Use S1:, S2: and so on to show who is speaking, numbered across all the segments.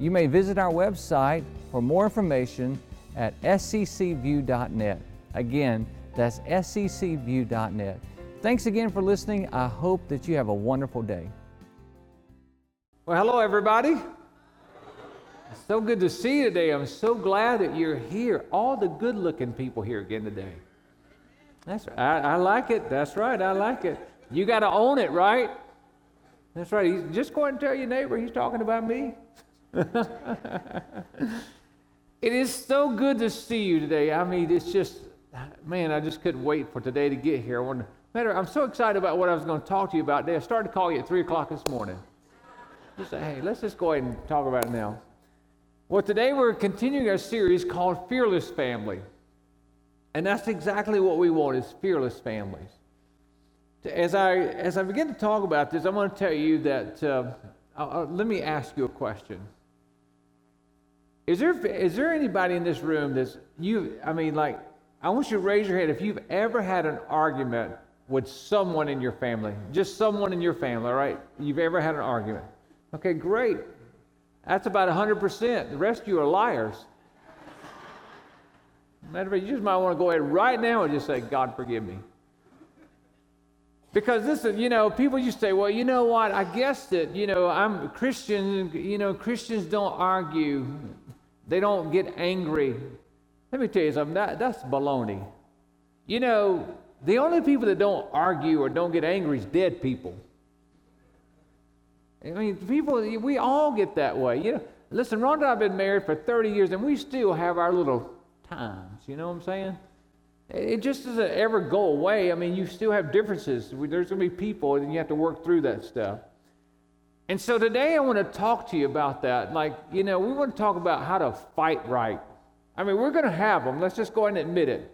S1: You may visit our website for more information at sccview.net. Again, that's sccview.net. Thanks again for listening. I hope that you have a wonderful day. Well, hello, everybody. It's so good to see you today. I'm so glad that you're here. All the good looking people here again today. That's right. I, I like it. That's right. I like it. You got to own it, right? That's right. He's, just go ahead and tell your neighbor he's talking about me. it is so good to see you today. I mean, it's just, man, I just couldn't wait for today to get here. Wonder, matter, I'm so excited about what I was going to talk to you about today. I started to call you at 3 o'clock this morning. Just say, hey, let's just go ahead and talk about it now. Well, today we're continuing our series called Fearless Family. And that's exactly what we want is fearless families. As I, as I begin to talk about this, I want to tell you that, uh, uh, let me ask you a question. Is there, is there anybody in this room that's, you, I mean, like, I want you to raise your hand if you've ever had an argument with someone in your family, just someone in your family, all right? You've ever had an argument. Okay, great. That's about 100%. The rest of you are liars. Matter of fact, you just might want to go ahead right now and just say, God, forgive me. Because listen, you know, people used to say, well, you know what? I guess that, you know, I'm Christian, you know, Christians don't argue. They don't get angry. Let me tell you something, that, that's baloney. You know, the only people that don't argue or don't get angry is dead people. I mean, people, we all get that way. You know, listen, Rhonda and I have been married for 30 years, and we still have our little times. You know what I'm saying? It just doesn't ever go away. I mean, you still have differences. There's going to be people, and you have to work through that stuff. And so today I want to talk to you about that. Like, you know, we want to talk about how to fight right. I mean, we're going to have them. Let's just go ahead and admit it.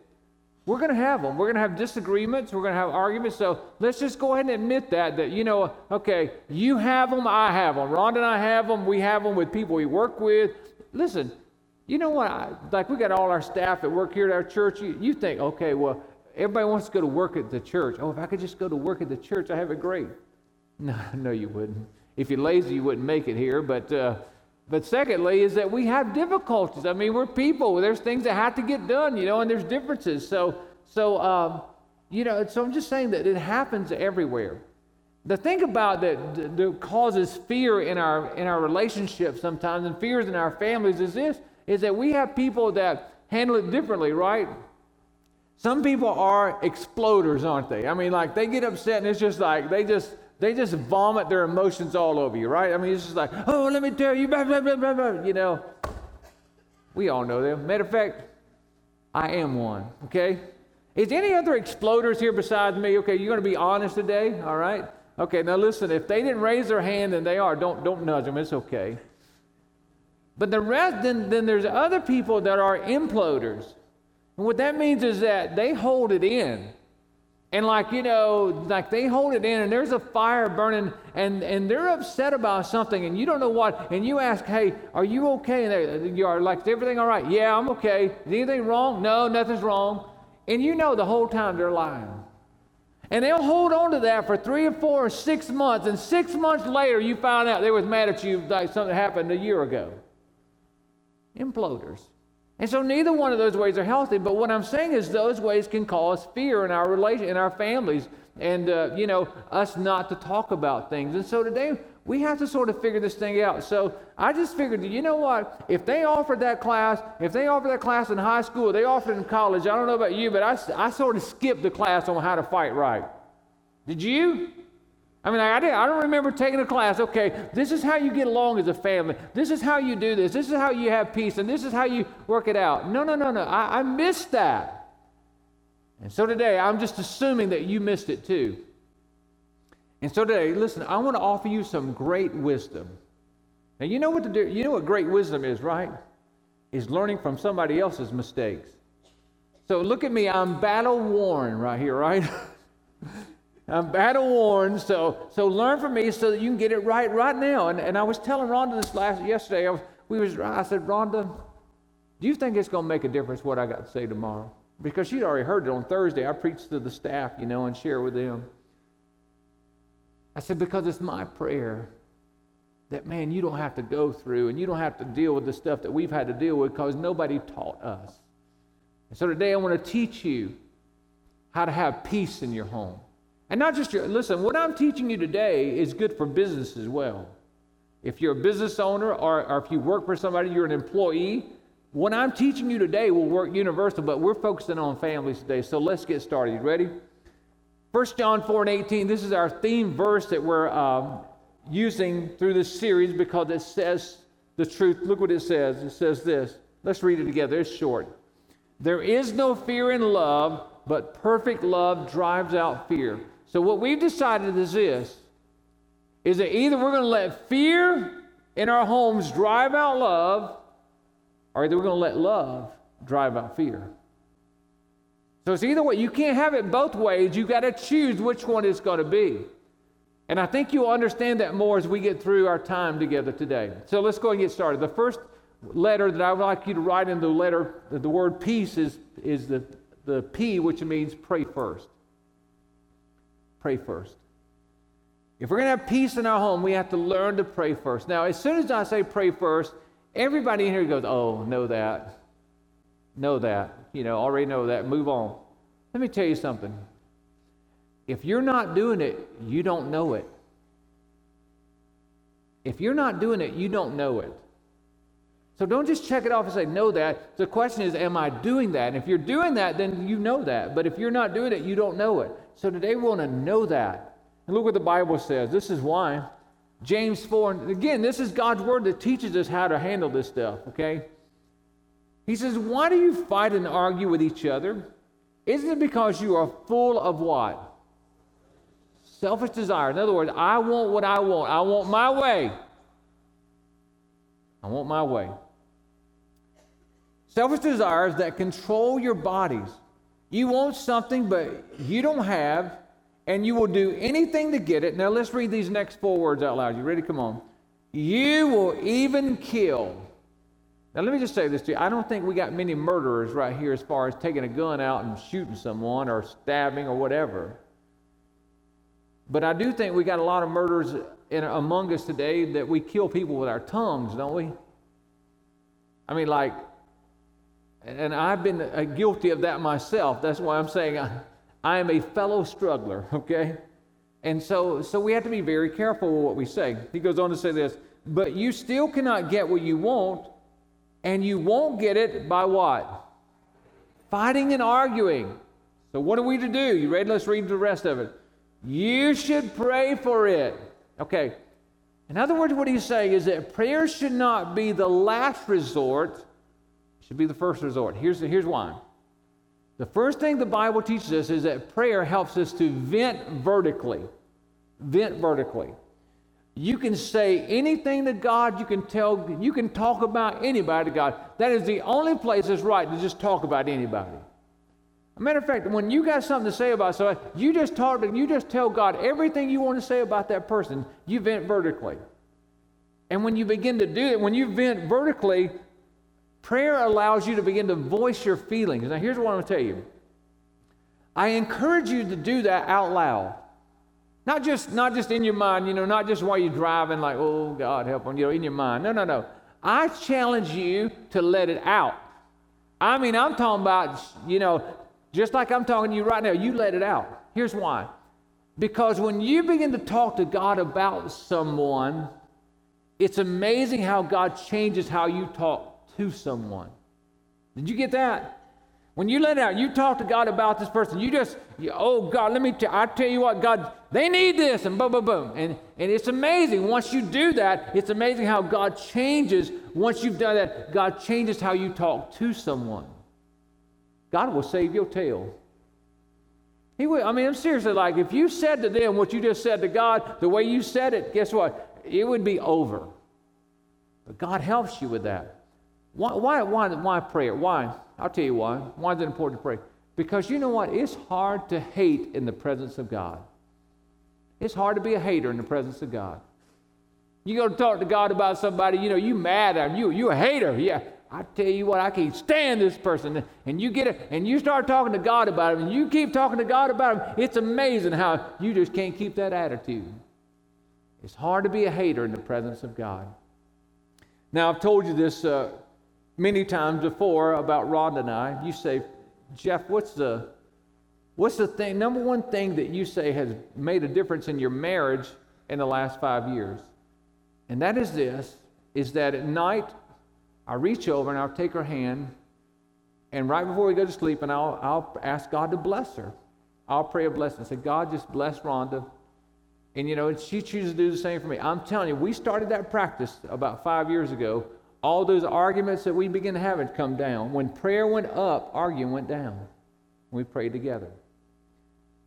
S1: We're going to have them. We're going to have disagreements. We're going to have arguments. So let's just go ahead and admit that, that, you know, okay, you have them, I have them. Rhonda and I have them. We have them with people we work with. Listen, you know what? I, like, we got all our staff that work here at our church. You, you think, okay, well, everybody wants to go to work at the church. Oh, if I could just go to work at the church, I have it great. No, no, you wouldn't. If you're lazy, you wouldn't make it here. But, uh, but secondly, is that we have difficulties. I mean, we're people. There's things that have to get done, you know, and there's differences. So, so um, you know, so I'm just saying that it happens everywhere. The thing about that, that causes fear in our in our relationships sometimes, and fears in our families, is this: is that we have people that handle it differently, right? Some people are exploders, aren't they? I mean, like they get upset and it's just like they just they just vomit their emotions all over you, right? I mean, it's just like, oh, let me tell you, blah, blah, blah, blah, blah. You know, we all know them. Matter of fact, I am one, okay? Is any other exploders here besides me? Okay, you're going to be honest today, all right? Okay, now listen, if they didn't raise their hand, then they are. Don't, don't nudge them, it's okay. But the rest, then, then there's other people that are imploders. And what that means is that they hold it in. And like, you know, like they hold it in and there's a fire burning and, and they're upset about something and you don't know what. And you ask, hey, are you okay? And they, you are like, is everything all right? Yeah, I'm okay. Is anything wrong? No, nothing's wrong. And you know the whole time they're lying. And they'll hold on to that for three or four or six months. And six months later, you found out they was mad at you like something happened a year ago. Imploders. And so neither one of those ways are healthy. But what I'm saying is those ways can cause fear in our relation, in our families, and uh, you know us not to talk about things. And so today we have to sort of figure this thing out. So I just figured, you know what? If they offered that class, if they offered that class in high school, they offered it in college. I don't know about you, but I, I sort of skipped the class on how to fight right. Did you? I mean, I, I don't remember taking a class. Okay, this is how you get along as a family. This is how you do this. This is how you have peace, and this is how you work it out. No, no, no, no. I, I missed that. And so today, I'm just assuming that you missed it too. And so today, listen, I want to offer you some great wisdom. Now, you know what to do. You know what great wisdom is, right? is learning from somebody else's mistakes. So look at me, I'm battle worn right here, right? I'm battle worn, so so learn from me so that you can get it right right now. And, and I was telling Rhonda this last yesterday. I was, we was I said, Rhonda, do you think it's going to make a difference what I got to say tomorrow? Because she'd already heard it on Thursday. I preached to the staff, you know, and share with them. I said, because it's my prayer that, man, you don't have to go through and you don't have to deal with the stuff that we've had to deal with because nobody taught us. And so today I want to teach you how to have peace in your home. And not just your, listen, what I'm teaching you today is good for business as well. If you're a business owner or, or if you work for somebody, you're an employee, what I'm teaching you today will work universal, but we're focusing on families today. So let's get started. Ready? 1 John 4 and 18, this is our theme verse that we're um, using through this series because it says the truth. Look what it says. It says this. Let's read it together. It's short. There is no fear in love, but perfect love drives out fear. So what we've decided is this is that either we're going to let fear in our homes drive out love, or either we're going to let love drive out fear. So it's either way. You can't have it both ways. You've got to choose which one it's going to be. And I think you'll understand that more as we get through our time together today. So let's go and get started. The first letter that I would like you to write in the letter, the word peace is, is the, the P, which means pray first. Pray first. If we're going to have peace in our home, we have to learn to pray first. Now, as soon as I say pray first, everybody in here goes, Oh, know that. Know that. You know, already know that. Move on. Let me tell you something. If you're not doing it, you don't know it. If you're not doing it, you don't know it. So don't just check it off and say, know that. The question is, am I doing that? And if you're doing that, then you know that. But if you're not doing it, you don't know it. So today we want to know that. And look what the Bible says. This is why. James 4, and again, this is God's word that teaches us how to handle this stuff, okay? He says, Why do you fight and argue with each other? Isn't it because you are full of what? Selfish desire. In other words, I want what I want. I want my way. I want my way. Selfish desires that control your bodies. You want something, but you don't have, and you will do anything to get it. Now, let's read these next four words out loud. You ready? Come on. You will even kill. Now, let me just say this to you. I don't think we got many murderers right here as far as taking a gun out and shooting someone or stabbing or whatever. But I do think we got a lot of murderers in, among us today that we kill people with our tongues, don't we? I mean, like, and I've been uh, guilty of that myself. That's why I'm saying I, I am a fellow struggler, okay? And so, so we have to be very careful with what we say. He goes on to say this, but you still cannot get what you want, and you won't get it by what? Fighting and arguing. So, what are we to do? You ready? Let's read the rest of it. You should pray for it. Okay. In other words, what he's saying is that prayer should not be the last resort, should be the first resort. Here's, here's why. The first thing the Bible teaches us is that prayer helps us to vent vertically. Vent vertically. You can say anything to God, you can tell, you can talk about anybody to God. That is the only place that's right to just talk about anybody. Matter of fact, when you got something to say about somebody, you just talk to, you just tell God everything you want to say about that person. You vent vertically. And when you begin to do it, when you vent vertically, prayer allows you to begin to voice your feelings. Now, here's what I'm going to tell you. I encourage you to do that out loud. Not just, not just in your mind, you know, not just while you're driving, like, oh, God, help them, you know, in your mind. No, no, no. I challenge you to let it out. I mean, I'm talking about, you know, just like I'm talking to you right now, you let it out. Here's why. Because when you begin to talk to God about someone, it's amazing how God changes how you talk to someone. Did you get that? When you let out, you talk to God about this person. You just, you, oh God, let me. T- I tell you what, God, they need this, and boom, boom, boom, and and it's amazing. Once you do that, it's amazing how God changes. Once you've done that, God changes how you talk to someone. God will save your tail. He will. I mean, I'm seriously like, if you said to them what you just said to God, the way you said it, guess what? It would be over. But God helps you with that. Why, why, why, why prayer? Why? I'll tell you why. Why is it important to pray? Because you know what? It's hard to hate in the presence of God. It's hard to be a hater in the presence of God. You go to talk to God about somebody, you know, you mad at him, you, you a hater. Yeah, I tell you what, I can't stand this person. And you get it, and you start talking to God about him, and you keep talking to God about him. It's amazing how you just can't keep that attitude. It's hard to be a hater in the presence of God. Now, I've told you this uh, many times before about Rhonda and I. You say, Jeff, what's the what's the thing, number one thing that you say has made a difference in your marriage in the last five years? And that is this, is that at night I reach over and I'll take her hand, and right before we go to sleep, and I'll, I'll ask God to bless her. I'll pray a blessing. Say, God, just bless Rhonda. And you know, she chooses to do the same for me. I'm telling you, we started that practice about five years ago. All those arguments that we begin to have had come down. When prayer went up, arguing went down. We prayed together.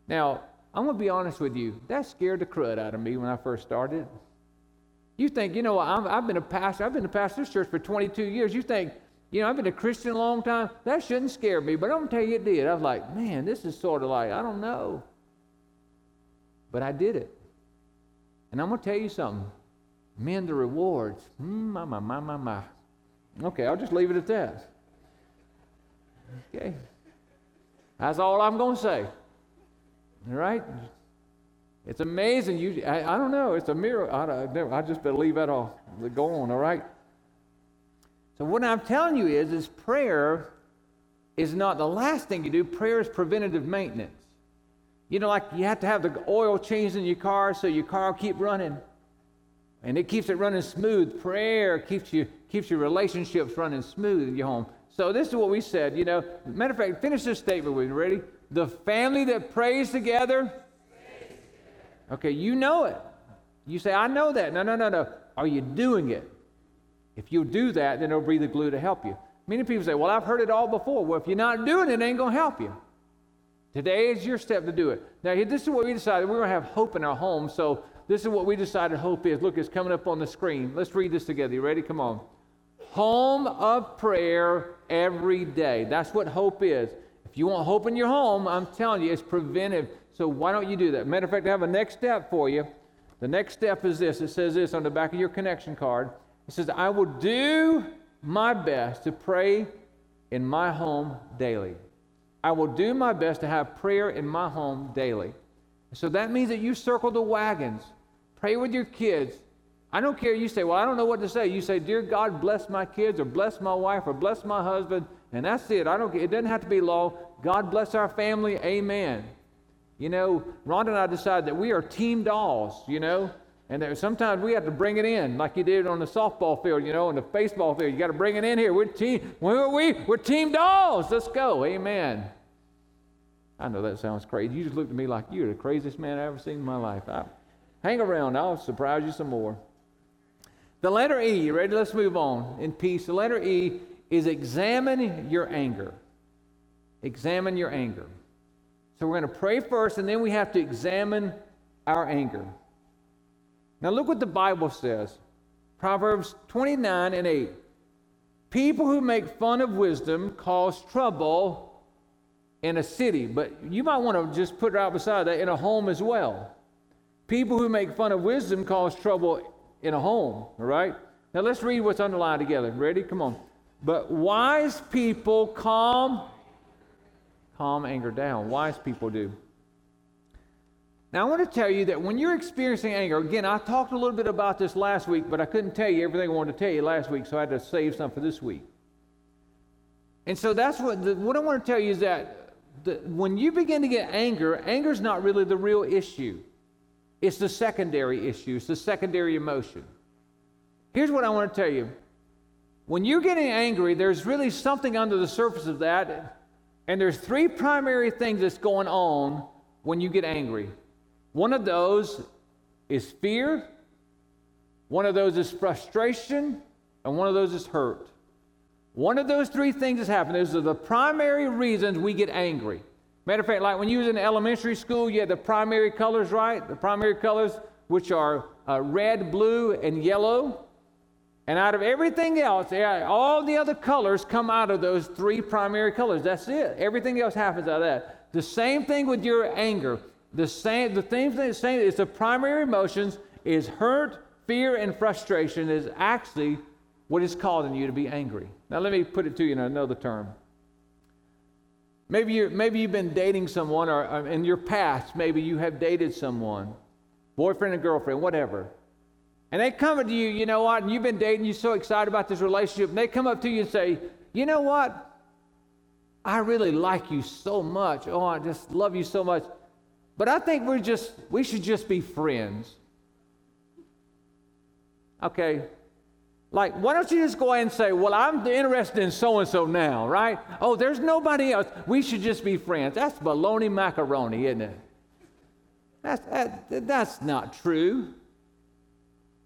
S1: Now, I'm going to be honest with you. That scared the crud out of me when I first started. You think, you know, i have been a pastor, I've been a pastor of this church for 22 years. You think, you know, I've been a Christian a long time. That shouldn't scare me, but I'm going to tell you it did. I was like, man, this is sort of like, I don't know. But I did it. And I'm going to tell you something. Men, the rewards. Mm, my, my, my, my, my. Okay, I'll just leave it at that. Okay. That's all I'm going to say. All right? It's amazing. You, I, I don't know. It's a miracle. I, I just believe that all. Go on, all right? So what I'm telling you is, is prayer is not the last thing you do. Prayer is preventative maintenance. You know, like you have to have the oil changed in your car so your car will keep running. And it keeps it running smooth. Prayer keeps you keeps your relationships running smooth in your home. So this is what we said, you know. Matter of fact, finish this statement with me. Ready? The family that prays together Okay, you know it. You say, I know that. No, no, no, no. Are you doing it? If you do that, then it'll be the glue to help you. Many people say, Well, I've heard it all before. Well, if you're not doing it, it ain't going to help you. Today is your step to do it. Now, this is what we decided. We're going to have hope in our home. So, this is what we decided hope is. Look, it's coming up on the screen. Let's read this together. You ready? Come on. Home of prayer every day. That's what hope is. If you want hope in your home, I'm telling you, it's preventive. So why don't you do that? Matter of fact, I have a next step for you. The next step is this it says this on the back of your connection card. It says, I will do my best to pray in my home daily. I will do my best to have prayer in my home daily. So that means that you circle the wagons, pray with your kids. I don't care. You say, Well, I don't know what to say. You say, Dear God, bless my kids, or bless my wife, or bless my husband, and that's it. I don't. It doesn't have to be law. God bless our family. Amen. You know, Rhonda and I decided that we are team Dawes, you know, and that sometimes we have to bring it in like you did on the softball field, you know, on the baseball field. You got to bring it in here. We're team, where are we? We're team Dawes. Let's go. Amen. I know that sounds crazy. You just looked at me like you're the craziest man I've ever seen in my life. I, hang around. I'll surprise you some more. The letter E, you ready? Let's move on in peace. The letter E is examine your anger. Examine your anger. So we're going to pray first, and then we have to examine our anger. Now, look what the Bible says Proverbs 29 and 8. People who make fun of wisdom cause trouble in a city, but you might want to just put it out beside that in a home as well. People who make fun of wisdom cause trouble in a home, all right? Now let's read what's underlined together. Ready? Come on. But wise people calm calm anger down. Wise people do. Now, I want to tell you that when you're experiencing anger, again, I talked a little bit about this last week, but I couldn't tell you everything I wanted to tell you last week, so I had to save some for this week. And so that's what, the, what I want to tell you is that the, when you begin to get anger, anger is not really the real issue. It's the secondary issue, it's the secondary emotion. Here's what I want to tell you. When you're getting angry, there's really something under the surface of that and there's three primary things that's going on when you get angry. One of those is fear, one of those is frustration, and one of those is hurt. One of those three things has happened. Those are the primary reasons we get angry. Matter of fact, like when you was in elementary school, you had the primary colors, right? The primary colors, which are uh, red, blue, and yellow. And out of everything else, all the other colors come out of those three primary colors. That's it. Everything else happens out of that. The same thing with your anger. The same, the thing the same it's the primary emotions is hurt, fear, and frustration is actually what is causing you to be angry. Now let me put it to you in another term. Maybe, you maybe you've been dating someone, or, or in your past, maybe you have dated someone, boyfriend and girlfriend, whatever. And they come to you, you know what, and you've been dating, you're so excited about this relationship, and they come up to you and say, you know what, I really like you so much. Oh, I just love you so much. But I think we're just, we should just be friends. Okay, like, why don't you just go ahead and say, Well, I'm interested in so and so now, right? Oh, there's nobody else. We should just be friends. That's baloney macaroni, isn't it? That's, that, that's not true.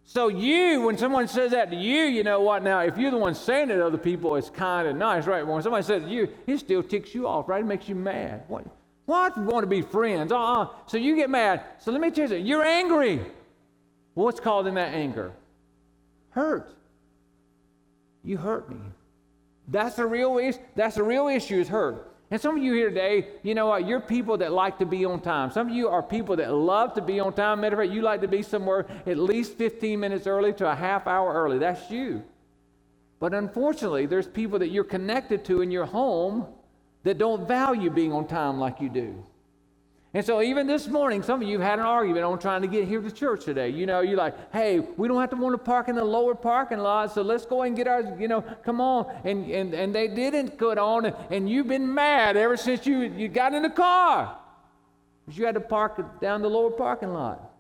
S1: So, you, when someone says that to you, you know what? Now, if you're the one saying it to other people, it's kind of nice, right? When somebody says to you, it still ticks you off, right? It makes you mad. What? What? We want to be friends. Uh uh So, you get mad. So, let me tell you. You're angry. What's causing that anger? Hurt. You hurt me. That's the real issue. That's the real issue is hurt. And some of you here today, you know what? You're people that like to be on time. Some of you are people that love to be on time. Matter of fact, you like to be somewhere at least 15 minutes early to a half hour early. That's you. But unfortunately, there's people that you're connected to in your home that don't value being on time like you do. And so even this morning, some of you had an argument on trying to get here to church today. You know, you're like, hey, we don't have to want to park in the lower parking lot, so let's go and get our, you know, come on. And and, and they didn't get on, and, and you've been mad ever since you, you got in the car. Because you had to park down the lower parking lot.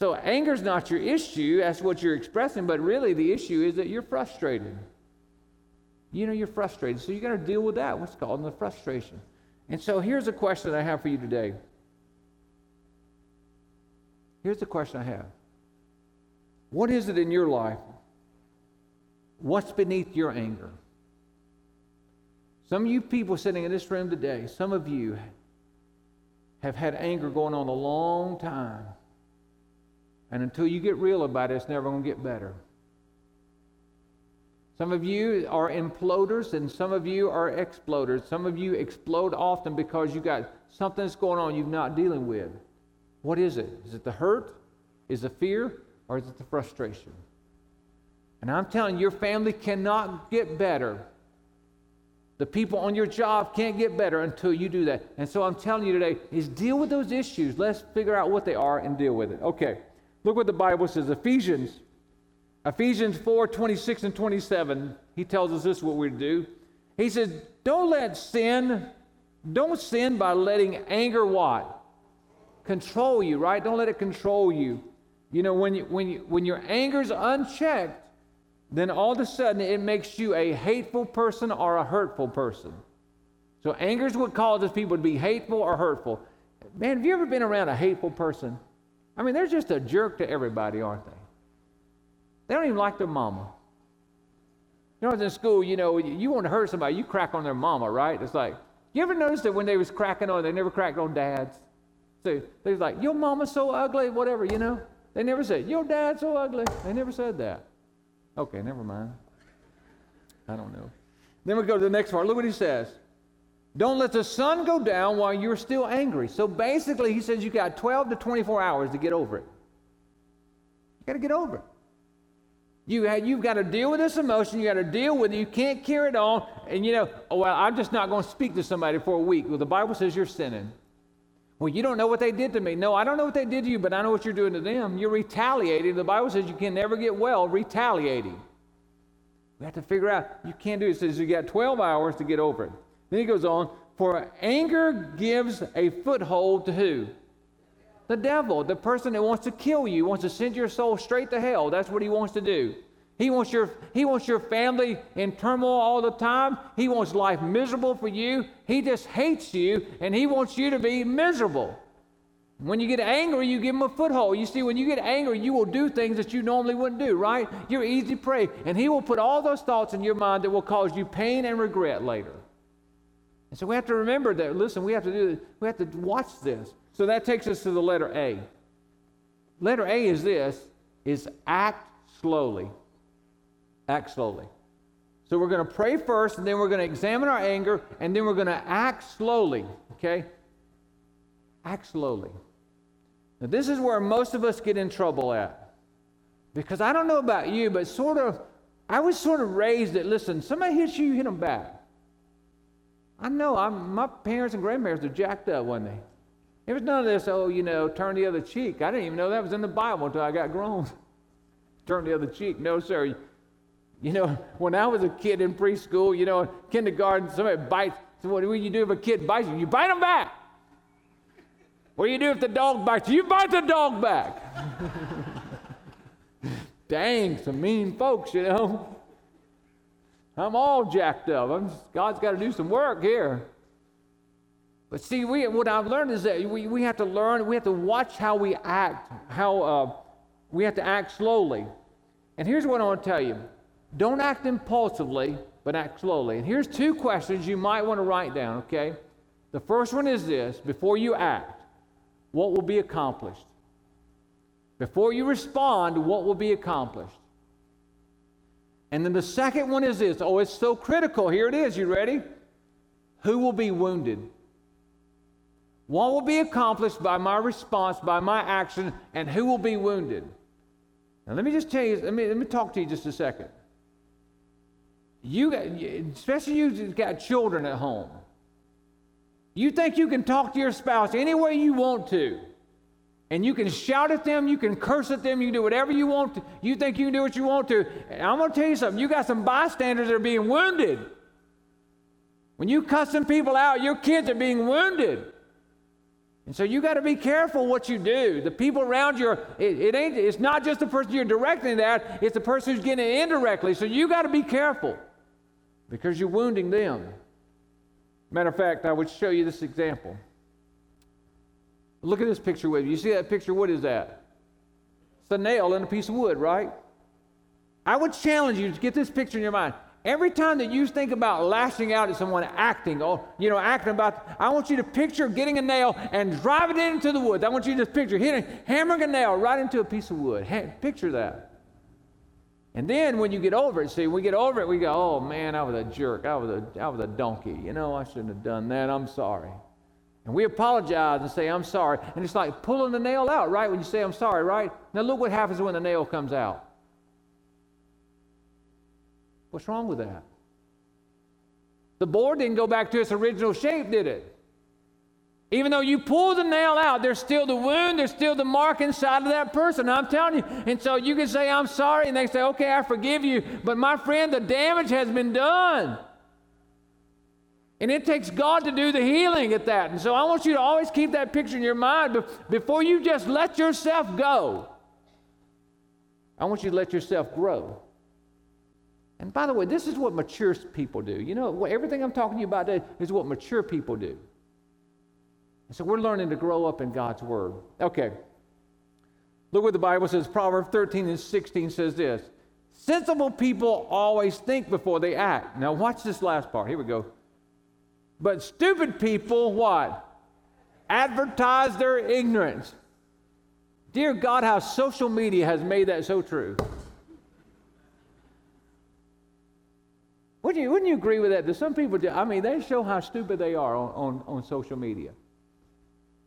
S1: So anger's not your issue, that's what you're expressing, but really the issue is that you're frustrated. You know you're frustrated, so you got to deal with that, what's called the frustration. And so here's a question I have for you today. Here's the question I have What is it in your life? What's beneath your anger? Some of you people sitting in this room today, some of you have had anger going on a long time. And until you get real about it, it's never going to get better. Some of you are imploders and some of you are exploders. Some of you explode often because you got something that's going on you're not dealing with. What is it? Is it the hurt? Is it fear? Or is it the frustration? And I'm telling you, your family cannot get better. The people on your job can't get better until you do that. And so I'm telling you today is deal with those issues. Let's figure out what they are and deal with it. Okay. Look what the Bible says. Ephesians Ephesians 4 26 and 27, he tells us this is what we do. He says, Don't let sin, don't sin by letting anger what? Control you, right? Don't let it control you. You know, when, you, when, you, when your anger's unchecked, then all of a sudden it makes you a hateful person or a hurtful person. So anger is what causes people to be hateful or hurtful. Man, have you ever been around a hateful person? I mean, they're just a jerk to everybody, aren't they? They don't even like their mama. You know, in school, you know, you want to hurt somebody, you crack on their mama, right? It's like, you ever notice that when they was cracking on, they never cracked on dads? So they was like, your mama's so ugly, whatever, you know? They never said, your dad's so ugly. They never said that. Okay, never mind. I don't know. Then we go to the next part. Look what he says. Don't let the sun go down while you're still angry. So basically, he says you got 12 to 24 hours to get over it. You got to get over it. You have, you've got to deal with this emotion. You've got to deal with it. You can't carry it on. And you know, oh, well, I'm just not going to speak to somebody for a week. Well, the Bible says you're sinning. Well, you don't know what they did to me. No, I don't know what they did to you, but I know what you're doing to them. You're retaliating. The Bible says you can never get well retaliating. We have to figure out you can't do it. It says you got 12 hours to get over it. Then he goes on, for anger gives a foothold to who? The devil, the person that wants to kill you, wants to send your soul straight to hell. That's what he wants to do. He wants your he wants your family in turmoil all the time. He wants life miserable for you. He just hates you and he wants you to be miserable. When you get angry, you give him a foothold. You see, when you get angry, you will do things that you normally wouldn't do, right? You're easy prey. And he will put all those thoughts in your mind that will cause you pain and regret later. And so we have to remember that, listen, we have to do we have to watch this. So that takes us to the letter A. Letter A is this is act slowly. Act slowly. So we're going to pray first, and then we're going to examine our anger, and then we're going to act slowly. Okay? Act slowly. Now, this is where most of us get in trouble at. Because I don't know about you, but sort of, I was sort of raised that, listen, somebody hits you, you hit them back. I know, I'm, my parents and grandparents are jacked up, weren't they? There was none of this, oh, you know, turn the other cheek. I didn't even know that was in the Bible until I got grown. turn the other cheek. No, sir. You know, when I was a kid in preschool, you know, kindergarten, somebody bites. So what do you do if a kid bites you? You bite them back. What do you do if the dog bites you? You bite the dog back. Dang, some mean folks, you know. I'm all jacked up. I'm, God's got to do some work here. But see, we, what I've learned is that we, we have to learn, we have to watch how we act, how uh, we have to act slowly. And here's what I want to tell you don't act impulsively, but act slowly. And here's two questions you might want to write down, okay? The first one is this before you act, what will be accomplished? Before you respond, what will be accomplished? And then the second one is this oh, it's so critical. Here it is. You ready? Who will be wounded? What will be accomplished by my response, by my action, and who will be wounded? Now, let me just tell you, let me, let me talk to you just a second. You, especially you have got children at home. You think you can talk to your spouse any way you want to. And you can shout at them, you can curse at them, you can do whatever you want to. You think you can do what you want to. And I'm going to tell you something. You got some bystanders that are being wounded. When you cussing people out, your kids are being wounded. And so you got to be careful what you do. The people around you, are, it, ain't, it's not just the person you're directing that, it's the person who's getting it indirectly. So you got to be careful because you're wounding them. Matter of fact, I would show you this example. Look at this picture with you. You see that picture? What is that? It's a nail in a piece of wood, right? I would challenge you to get this picture in your mind. Every time that you think about lashing out at someone, acting, or you know, acting about, I want you to picture getting a nail and driving it into the woods. I want you to picture hitting, hammering a nail right into a piece of wood. Picture that. And then when you get over it, see, we get over it, we go, oh man, I was a jerk. I was a, I was a donkey. You know, I shouldn't have done that. I'm sorry. And we apologize and say, I'm sorry. And it's like pulling the nail out, right? When you say, I'm sorry, right? Now look what happens when the nail comes out. What's wrong with that? The board didn't go back to its original shape, did it? Even though you pull the nail out, there's still the wound, there's still the mark inside of that person. I'm telling you. And so you can say, I'm sorry, and they say, okay, I forgive you. But my friend, the damage has been done. And it takes God to do the healing at that. And so I want you to always keep that picture in your mind before you just let yourself go. I want you to let yourself grow. And by the way, this is what mature people do. You know, everything I'm talking to you about today is what mature people do. And so we're learning to grow up in God's Word. Okay. Look what the Bible says. Proverbs 13 and 16 says this Sensible people always think before they act. Now, watch this last part. Here we go. But stupid people, what? Advertise their ignorance. Dear God, how social media has made that so true. Wouldn't you, wouldn't you agree with that? That some people do, I mean, they show how stupid they are on, on, on social media.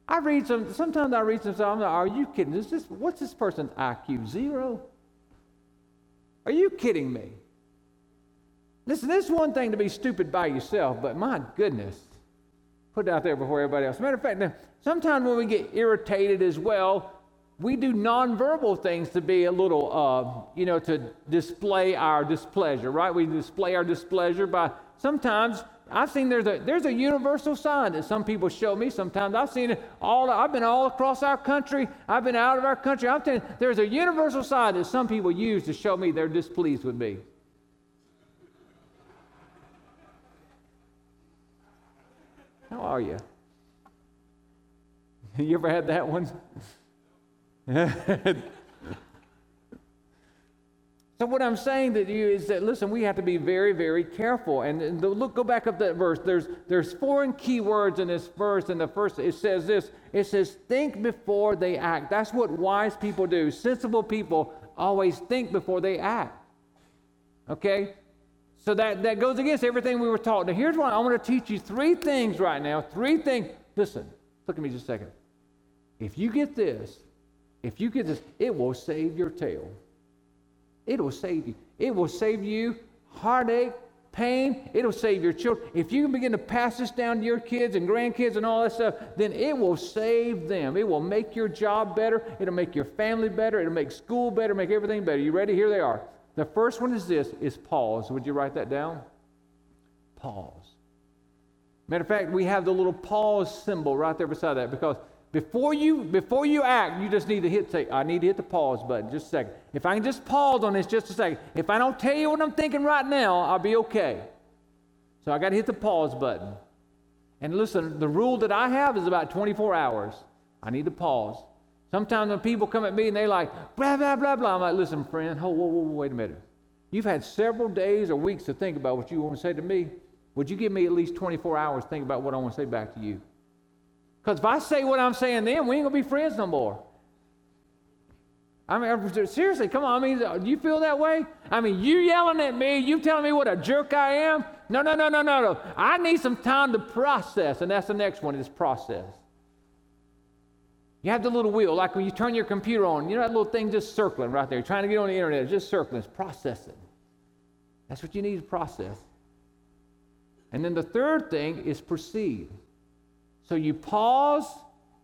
S1: I read some, sometimes I read some stuff, I'm like, are you kidding? Is this, what's this person's IQ? Zero? Are you kidding me? Listen, this is one thing to be stupid by yourself, but my goodness, put it out there before everybody else. Matter of fact, now, sometimes when we get irritated as well, we do nonverbal things to be a little, uh, you know, to display our displeasure, right? We display our displeasure by sometimes I've seen there's a there's a universal sign that some people show me. Sometimes I've seen it all. I've been all across our country. I've been out of our country. I'm telling you, there's a universal sign that some people use to show me they're displeased with me. How are you? you ever had that one? So what I'm saying to you is that listen, we have to be very, very careful. And, the, look, go back up that verse. There's there's foreign key words in this verse. And the first it says this. It says, "Think before they act." That's what wise people do. Sensible people always think before they act. Okay? So that, that goes against everything we were taught. Now, here's what I want to teach you three things right now. Three things. Listen, look at me just a second. If you get this, if you get this, it will save your tail. It will save you. It will save you heartache, pain. It'll save your children. If you can begin to pass this down to your kids and grandkids and all that stuff, then it will save them. It will make your job better. It'll make your family better. It'll make school better, make everything better. You ready? Here they are. The first one is this is pause. Would you write that down? Pause. Matter of fact, we have the little pause symbol right there beside that because before you before you act, you just need to hit say, I need to hit the pause button just a second. If I can just pause on this just a second. If I don't tell you what I'm thinking right now, I'll be okay. So I got to hit the pause button. And listen, the rule that I have is about 24 hours. I need to pause. Sometimes when people come at me and they like, blah, blah, blah, blah, I'm like, listen, friend, hold, whoa, whoa, whoa, wait a minute. You've had several days or weeks to think about what you want to say to me. Would you give me at least 24 hours to think about what I want to say back to you? Because if I say what I'm saying then, we ain't going to be friends no more. I mean, seriously, come on. I mean, do you feel that way? I mean, you yelling at me, you telling me what a jerk I am? No, no, no, no, no, no. I need some time to process, and that's the next one is process. You have the little wheel, like when you turn your computer on, you know that little thing just circling right there, trying to get on the internet, it's just circling, it's processing. That's what you need to process. And then the third thing is proceed. So you pause,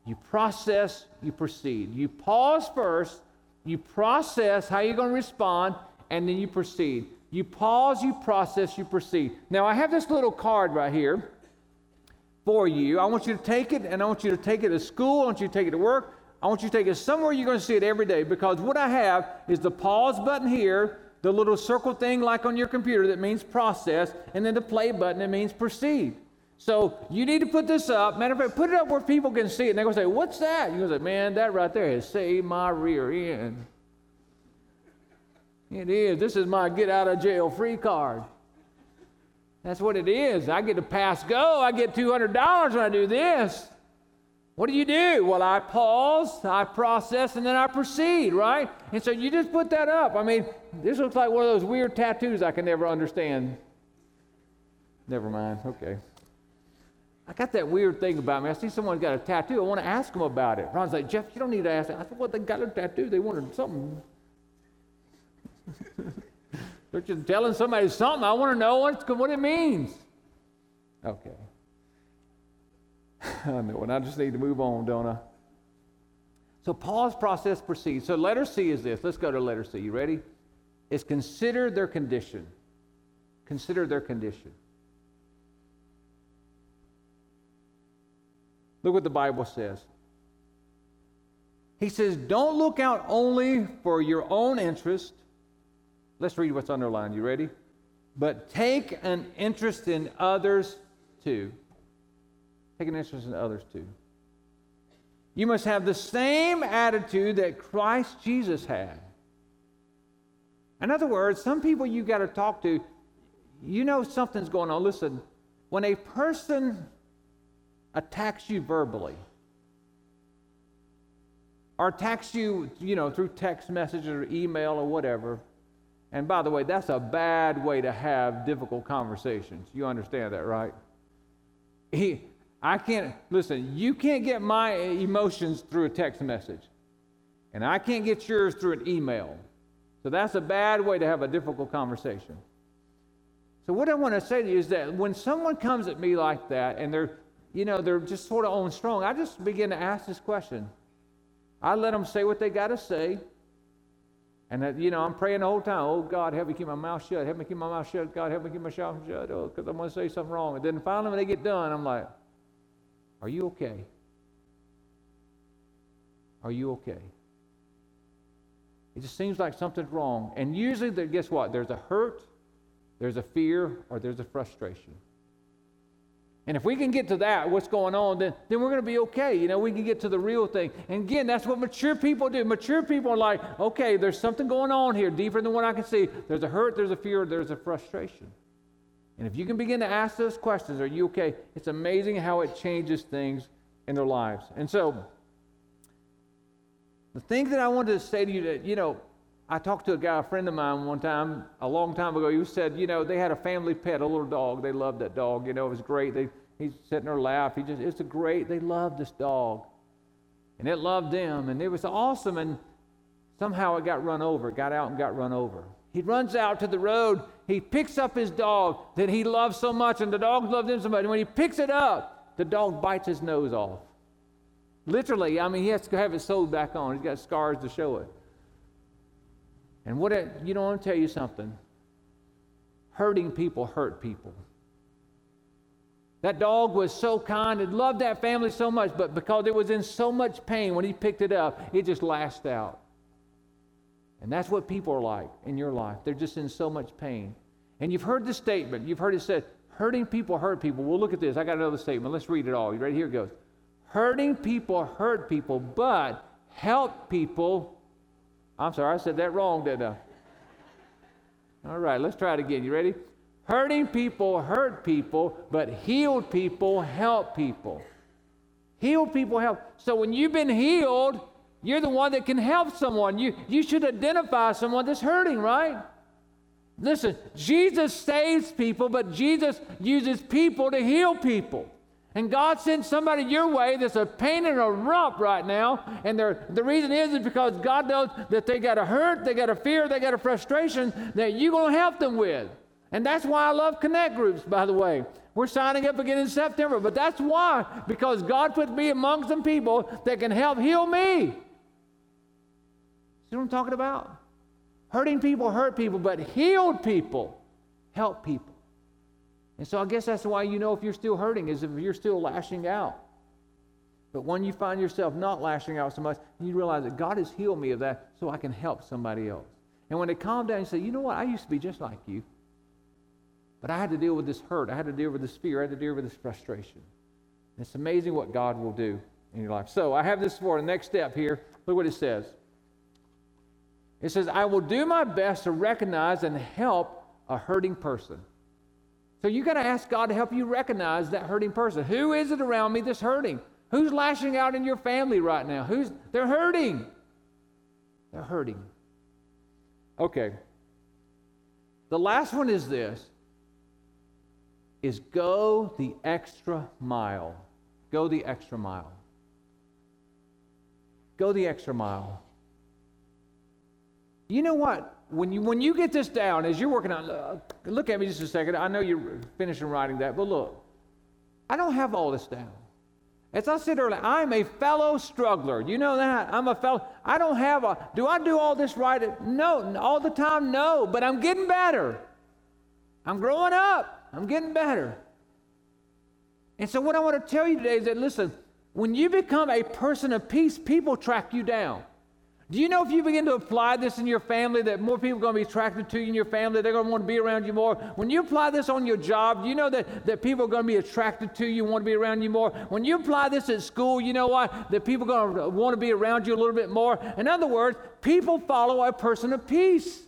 S1: you process, you proceed. You pause first, you process how you're going to respond, and then you proceed. You pause, you process, you proceed. Now, I have this little card right here for you. I want you to take it, and I want you to take it to school. I want you to take it to work. I want you to take it somewhere you're going to see it every day because what I have is the pause button here, the little circle thing like on your computer that means process, and then the play button that means proceed. So you need to put this up. Matter of fact, put it up where people can see it. And they're going to say, What's that? You're going to say, Man, that right there has saved my rear end. It is. This is my get out of jail free card. That's what it is. I get to pass go. I get $200 when I do this. What do you do? Well, I pause, I process, and then I proceed, right? And so you just put that up. I mean, this looks like one of those weird tattoos I can never understand. Never mind. Okay. I got that weird thing about me. I see someone's got a tattoo. I want to ask them about it. Ron's like, Jeff, you don't need to ask. Them. I said, well, they got a tattoo. They wanted something. They're just telling somebody something. I want to know what, it means. Okay. I know, and I just need to move on, don't I? So pause, process, proceed. So letter C is this. Let's go to letter C. You ready? It's consider their condition. Consider their condition. Look what the Bible says. He says, Don't look out only for your own interest. Let's read what's underlined. You ready? But take an interest in others too. Take an interest in others too. You must have the same attitude that Christ Jesus had. In other words, some people you got to talk to, you know something's going on. Listen, when a person attacks you verbally or attacks you, you know, through text message or email or whatever. And by the way, that's a bad way to have difficult conversations. You understand that, right? He, I can't, listen, you can't get my emotions through a text message. And I can't get yours through an email. So that's a bad way to have a difficult conversation. So, what I want to say to you is that when someone comes at me like that and they're you know, they're just sort of on strong. I just begin to ask this question. I let them say what they got to say. And, that, you know, I'm praying the whole time, oh, God, help me keep my mouth shut. Help me keep my mouth shut. God, help me keep my mouth shut. Oh, because I'm going to say something wrong. And then finally, when they get done, I'm like, are you okay? Are you okay? It just seems like something's wrong. And usually, guess what? There's a hurt, there's a fear, or there's a frustration. And if we can get to that, what's going on, then, then we're going to be okay. You know, we can get to the real thing. And again, that's what mature people do. Mature people are like, okay, there's something going on here deeper than what I can see. There's a hurt, there's a fear, there's a frustration. And if you can begin to ask those questions, are you okay? It's amazing how it changes things in their lives. And so, the thing that I wanted to say to you that, you know, I talked to a guy, a friend of mine, one time, a long time ago. He said, you know, they had a family pet, a little dog. They loved that dog. You know, it was great. They, he's sitting there laugh. He just, it's a great. They loved this dog, and it loved them, and it was awesome. And somehow it got run over. Got out and got run over. He runs out to the road. He picks up his dog that he loves so much, and the dog loved him so much. And when he picks it up, the dog bites his nose off. Literally, I mean, he has to have it sewed back on. He's got scars to show it. And what it, you know, I want to tell you something. Hurting people hurt people. That dog was so kind and loved that family so much, but because it was in so much pain when he picked it up, it just lashed out. And that's what people are like in your life. They're just in so much pain. And you've heard the statement, you've heard it said, hurting people hurt people. Well, look at this. I got another statement. Let's read it all. Ready? Here it goes. Hurting people hurt people, but help people I'm sorry, I said that wrong, didn't I? All right, let's try it again. You ready? Hurting people hurt people, but healed people help people. Healed people help. So when you've been healed, you're the one that can help someone. You, you should identify someone that's hurting, right? Listen, Jesus saves people, but Jesus uses people to heal people. And God sent somebody your way that's a pain in a rump right now. And the reason is, is because God knows that they got a hurt, they got a fear, they got a frustration that you're going to help them with. And that's why I love connect groups, by the way. We're signing up again in September, but that's why, because God put me among some people that can help heal me. See what I'm talking about? Hurting people hurt people, but healed people help people. And so I guess that's why you know if you're still hurting, is if you're still lashing out. But when you find yourself not lashing out so much, you realize that God has healed me of that so I can help somebody else. And when they calm down, you say, you know what, I used to be just like you. But I had to deal with this hurt. I had to deal with this fear. I had to deal with this frustration. And it's amazing what God will do in your life. So I have this for the next step here. Look what it says. It says, I will do my best to recognize and help a hurting person. So you got to ask God to help you recognize that hurting person. Who is it around me that's hurting? Who's lashing out in your family right now? Who's they're hurting. They're hurting. Okay. The last one is this is go the extra mile. Go the extra mile. Go the extra mile. You know what? When you when you get this down as you're working on uh, look at me just a second. I know you're finishing writing that but look. I don't have all this down. As i said earlier i'm a fellow struggler. You know that? I'm a fellow i don't have a do i do all this right no all the time no but i'm getting better. I'm growing up. I'm getting better. And so what i want to tell you today is that listen when you become a person of peace people track you down do you know if you begin to apply this in your family that more people are going to be attracted to you in your family? They're going to want to be around you more. When you apply this on your job, do you know that, that people are going to be attracted to you, want to be around you more? When you apply this at school, you know what? That people are going to want to be around you a little bit more. In other words, people follow a person of peace.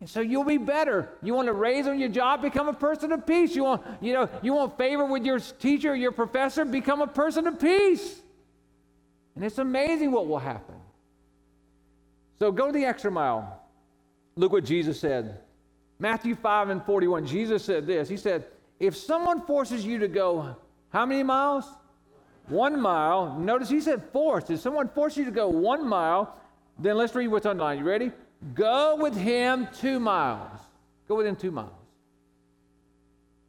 S1: And so you'll be better. You want to raise on your job, become a person of peace. You want, you know, you want favor with your teacher, your professor, become a person of peace. And it's amazing what will happen. So go the extra mile. Look what Jesus said. Matthew 5 and 41, Jesus said this. He said, If someone forces you to go how many miles? One mile. Notice he said force. If someone forces you to go one mile, then let's read what's underlined. You ready? Go with him two miles. Go with him two miles.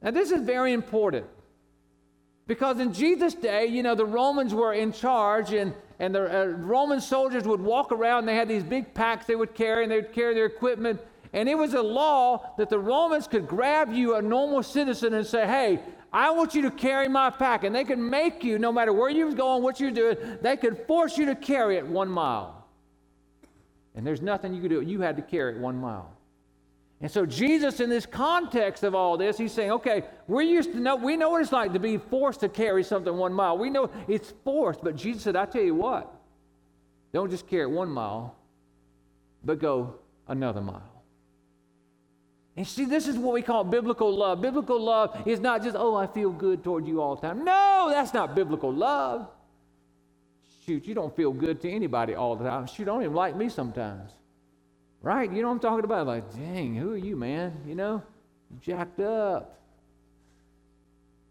S1: Now, this is very important. Because in Jesus' day, you know, the Romans were in charge, and, and the uh, Roman soldiers would walk around. They had these big packs they would carry, and they would carry their equipment. And it was a law that the Romans could grab you, a normal citizen, and say, Hey, I want you to carry my pack. And they could make you, no matter where you was going, what you're doing, they could force you to carry it one mile. And there's nothing you could do. You had to carry it one mile. And so Jesus, in this context of all this, he's saying, okay, we used to know, we know what it's like to be forced to carry something one mile. We know it's forced, but Jesus said, I tell you what, don't just carry it one mile, but go another mile. And see, this is what we call biblical love. Biblical love is not just, oh, I feel good toward you all the time. No, that's not biblical love. Shoot, you don't feel good to anybody all the time. Shoot, don't even like me sometimes. Right? You know what I'm talking about? Like, dang, who are you, man? You know, jacked up.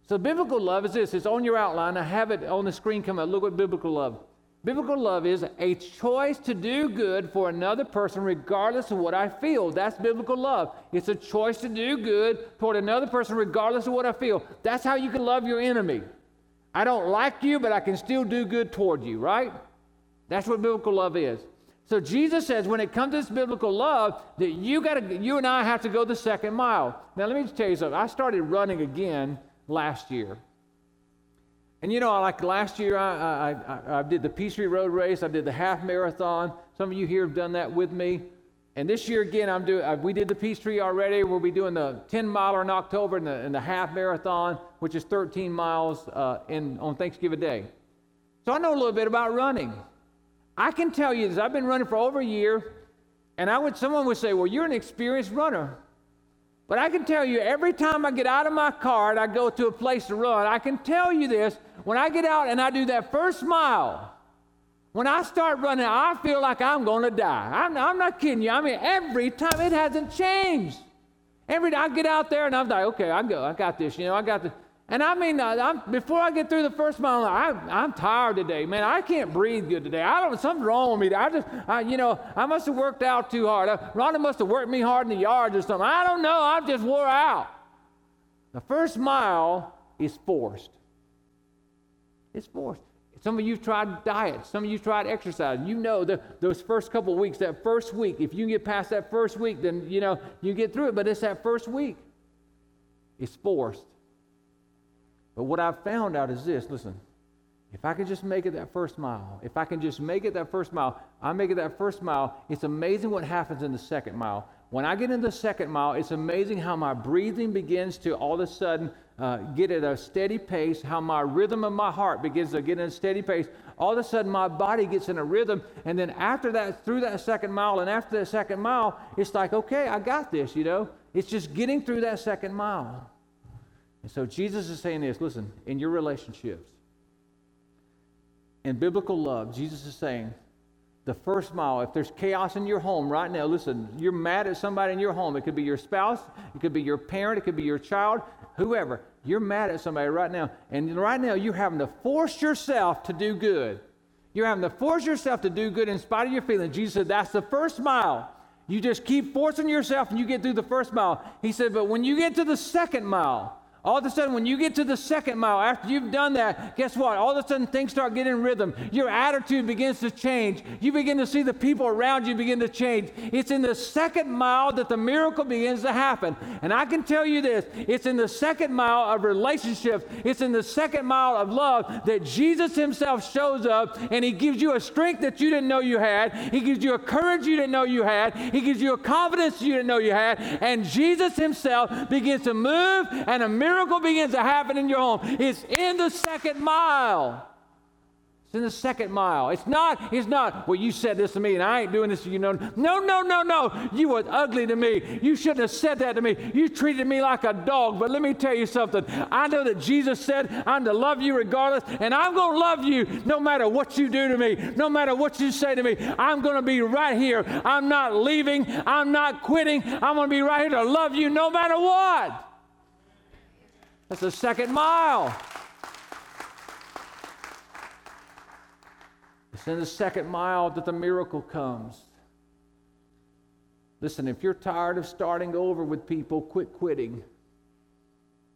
S1: So biblical love is this. It's on your outline. I have it on the screen come up. Look what biblical love. Biblical love is a choice to do good for another person regardless of what I feel. That's biblical love. It's a choice to do good toward another person regardless of what I feel. That's how you can love your enemy. I don't like you, but I can still do good toward you, right? That's what biblical love is. So Jesus says when it comes to this biblical love, that you got to you and I have to go the second mile. Now let me just tell you something. I started running again last year. And you know, like last year, I, I, I, did the Peace Peachtree Road Race. I did the half marathon. Some of you here have done that with me. And this year again, I'm doing. We did the Peachtree already. We'll be doing the 10 miler in October and the, and the half marathon, which is 13 miles uh, in on Thanksgiving Day. So I know a little bit about running. I can tell you this. I've been running for over a year, and I would someone would say, "Well, you're an experienced runner." But I can tell you, every time I get out of my car and I go to a place to run, I can tell you this when I get out and I do that first mile, when I start running, I feel like I'm going to die. I'm, I'm not kidding you. I mean, every time it hasn't changed. Every I get out there and I'm like, okay, I go, I got this. You know, I got this. And I mean, I'm, before I get through the first mile, I, I'm tired today, man. I can't breathe good today. I don't. Something's wrong with me. I just, I, you know, I must have worked out too hard. Uh, Rhonda must have worked me hard in the yards or something. I don't know. I'm just wore out. The first mile is forced. It's forced. Some of you tried diet. Some of you tried exercise. You know that those first couple weeks, that first week, if you get past that first week, then you know you get through it. But it's that first week. It's forced. But what I've found out is this listen, if I can just make it that first mile, if I can just make it that first mile, I make it that first mile, it's amazing what happens in the second mile. When I get in the second mile, it's amazing how my breathing begins to all of a sudden uh, get at a steady pace, how my rhythm of my heart begins to get in a steady pace. All of a sudden, my body gets in a rhythm. And then after that, through that second mile, and after that second mile, it's like, okay, I got this, you know? It's just getting through that second mile. And so Jesus is saying this listen, in your relationships, in biblical love, Jesus is saying, the first mile, if there's chaos in your home right now, listen, you're mad at somebody in your home. It could be your spouse, it could be your parent, it could be your child, whoever. You're mad at somebody right now. And right now, you're having to force yourself to do good. You're having to force yourself to do good in spite of your feelings. Jesus said, that's the first mile. You just keep forcing yourself and you get through the first mile. He said, but when you get to the second mile, all of a sudden, when you get to the second mile, after you've done that, guess what? All of a sudden, things start getting rhythm. Your attitude begins to change. You begin to see the people around you begin to change. It's in the second mile that the miracle begins to happen. And I can tell you this it's in the second mile of relationships, it's in the second mile of love that Jesus Himself shows up and He gives you a strength that you didn't know you had. He gives you a courage you didn't know you had. He gives you a confidence you didn't know you had. And Jesus Himself begins to move and a miracle miracle begins to happen in your home. It's in the second mile. It's in the second mile. It's not, it's not, well, you said this to me and I ain't doing this to you. No, no, no, no, no. You were ugly to me. You shouldn't have said that to me. You treated me like a dog. But let me tell you something. I know that Jesus said, I'm to love you regardless, and I'm going to love you no matter what you do to me, no matter what you say to me. I'm going to be right here. I'm not leaving. I'm not quitting. I'm going to be right here to love you no matter what. That's the second mile. It's in the second mile that the miracle comes. Listen, if you're tired of starting over with people, quit quitting.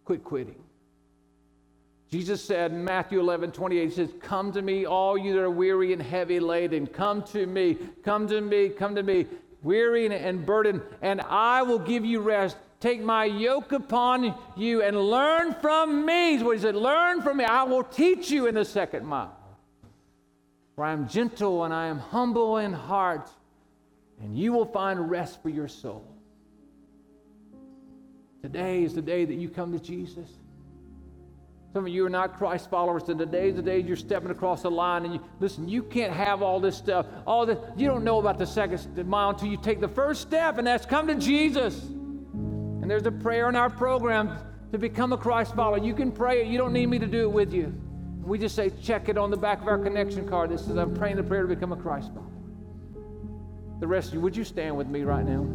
S1: Quit quitting. Jesus said in Matthew 11, 28, He says, Come to me, all you that are weary and heavy laden. Come to me, come to me, come to me, weary and burdened, and I will give you rest. Take my yoke upon you and learn from me. what he said. Learn from me. I will teach you in the second mile. For I am gentle and I am humble in heart, and you will find rest for your soul. Today is the day that you come to Jesus. Some of you are not Christ followers, and today is the day you're stepping across the line. And you listen, you can't have all this stuff. All this, you don't know about the second mile until you take the first step, and that's come to Jesus. And there's a prayer in our program to become a Christ follower. You can pray it. You don't need me to do it with you. We just say, check it on the back of our connection card that says, I'm praying the prayer to become a Christ follower. The rest of you, would you stand with me right now?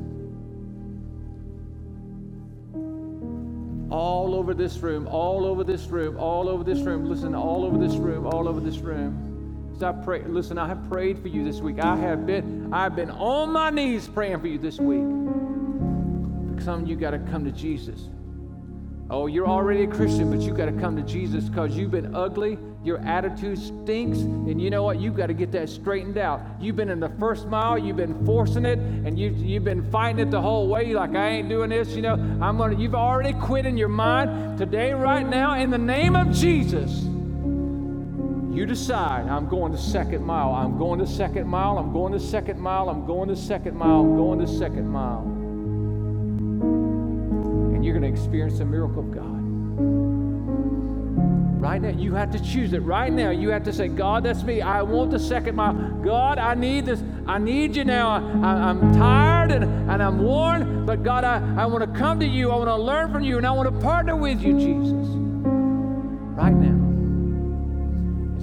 S1: All over this room, all over this room, all over this room. Listen, all over this room, all over this room. As I pray, listen, I have prayed for you this week. I have been, I've been on my knees praying for you this week. Some of you got to come to Jesus. Oh, you're already a Christian, but you got to come to Jesus because you've been ugly. Your attitude stinks. And you know what? You've got to get that straightened out. You've been in the first mile, you've been forcing it, and you've, you've been fighting it the whole way. Like, I ain't doing this, you know. I'm to, you've already quit in your mind. Today, right now, in the name of Jesus, you decide, I'm going to second mile. I'm going to second mile. I'm going to second mile. I'm going to second mile. I'm going to second mile going to experience the miracle of God. Right now, you have to choose it. Right now, you have to say, God, that's me. I want the second mile. God, I need this. I need you now. I, am tired and, and I'm worn, but God, I, I want to come to you. I want to learn from you, and I want to partner with you, Jesus. Right now.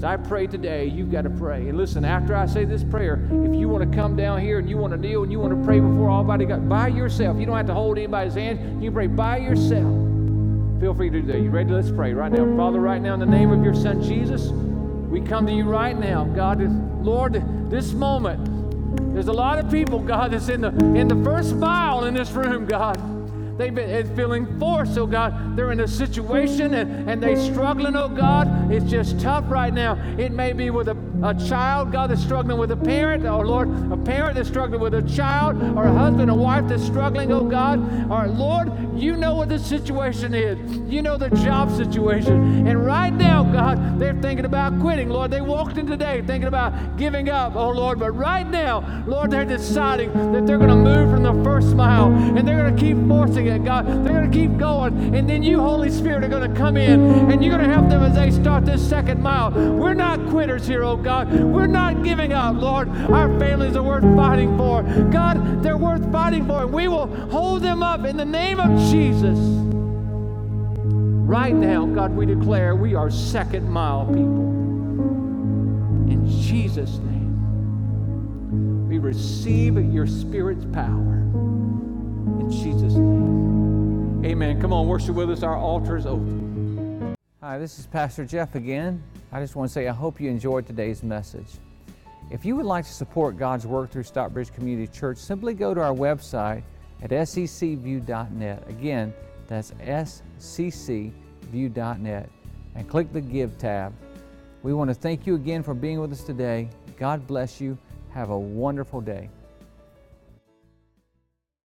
S1: I pray today, you've got to pray. And listen, after I say this prayer, if you want to come down here and you want to kneel and you want to pray before Almighty God by yourself, you don't have to hold anybody's hand. You pray by yourself. Feel free to do that. You ready? Let's pray right now. Father, right now, in the name of your Son Jesus, we come to you right now. God, Lord, this moment, there's a lot of people, God, that's in the in the first mile in this room, God. They've been feeling forced, oh God. They're in a situation and, and they're struggling, oh God. It's just tough right now. It may be with a a child, God, that's struggling with a parent, oh Lord, a parent that's struggling with a child, or a husband, a wife that's struggling, oh God. Or Lord, you know what the situation is. You know the job situation. And right now, God, they're thinking about quitting. Lord, they walked in today thinking about giving up, oh Lord. But right now, Lord, they're deciding that they're going to move from the first mile and they're going to keep forcing God. They're going to keep going. And then you, Holy Spirit, are going to come in and you're going to help them as they start this second mile. We're not quitters here, oh. God. We're not giving up, Lord. Our families are worth fighting for. God, they're worth fighting for. And we will hold them up in the name of Jesus. Right now, God, we declare we are second mile people. In Jesus' name, we receive your Spirit's power. In Jesus' name. Amen. Come on, worship with us. Our altar is open. Hi, this is Pastor Jeff again. I just want to say I hope you enjoyed today's message. If you would like to support God's work through Stockbridge Community Church, simply go to our website at seccview.net. Again, that's seccview.net and click the Give tab. We want to thank you again for being with us today. God bless you. Have a wonderful day.